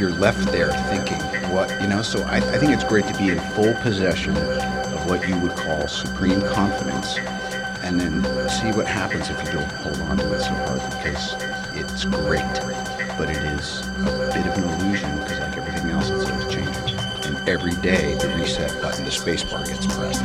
you're left there thinking, what, you know, so I, I think it's great to be in full possession of what you would call supreme confidence and then see what happens if you don't hold on to it so hard because it's great, but it is a bit of an illusion because like everything else, it's always changing. And every day, the reset button, the space bar gets pressed,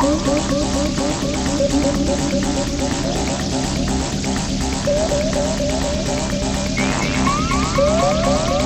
Thank you.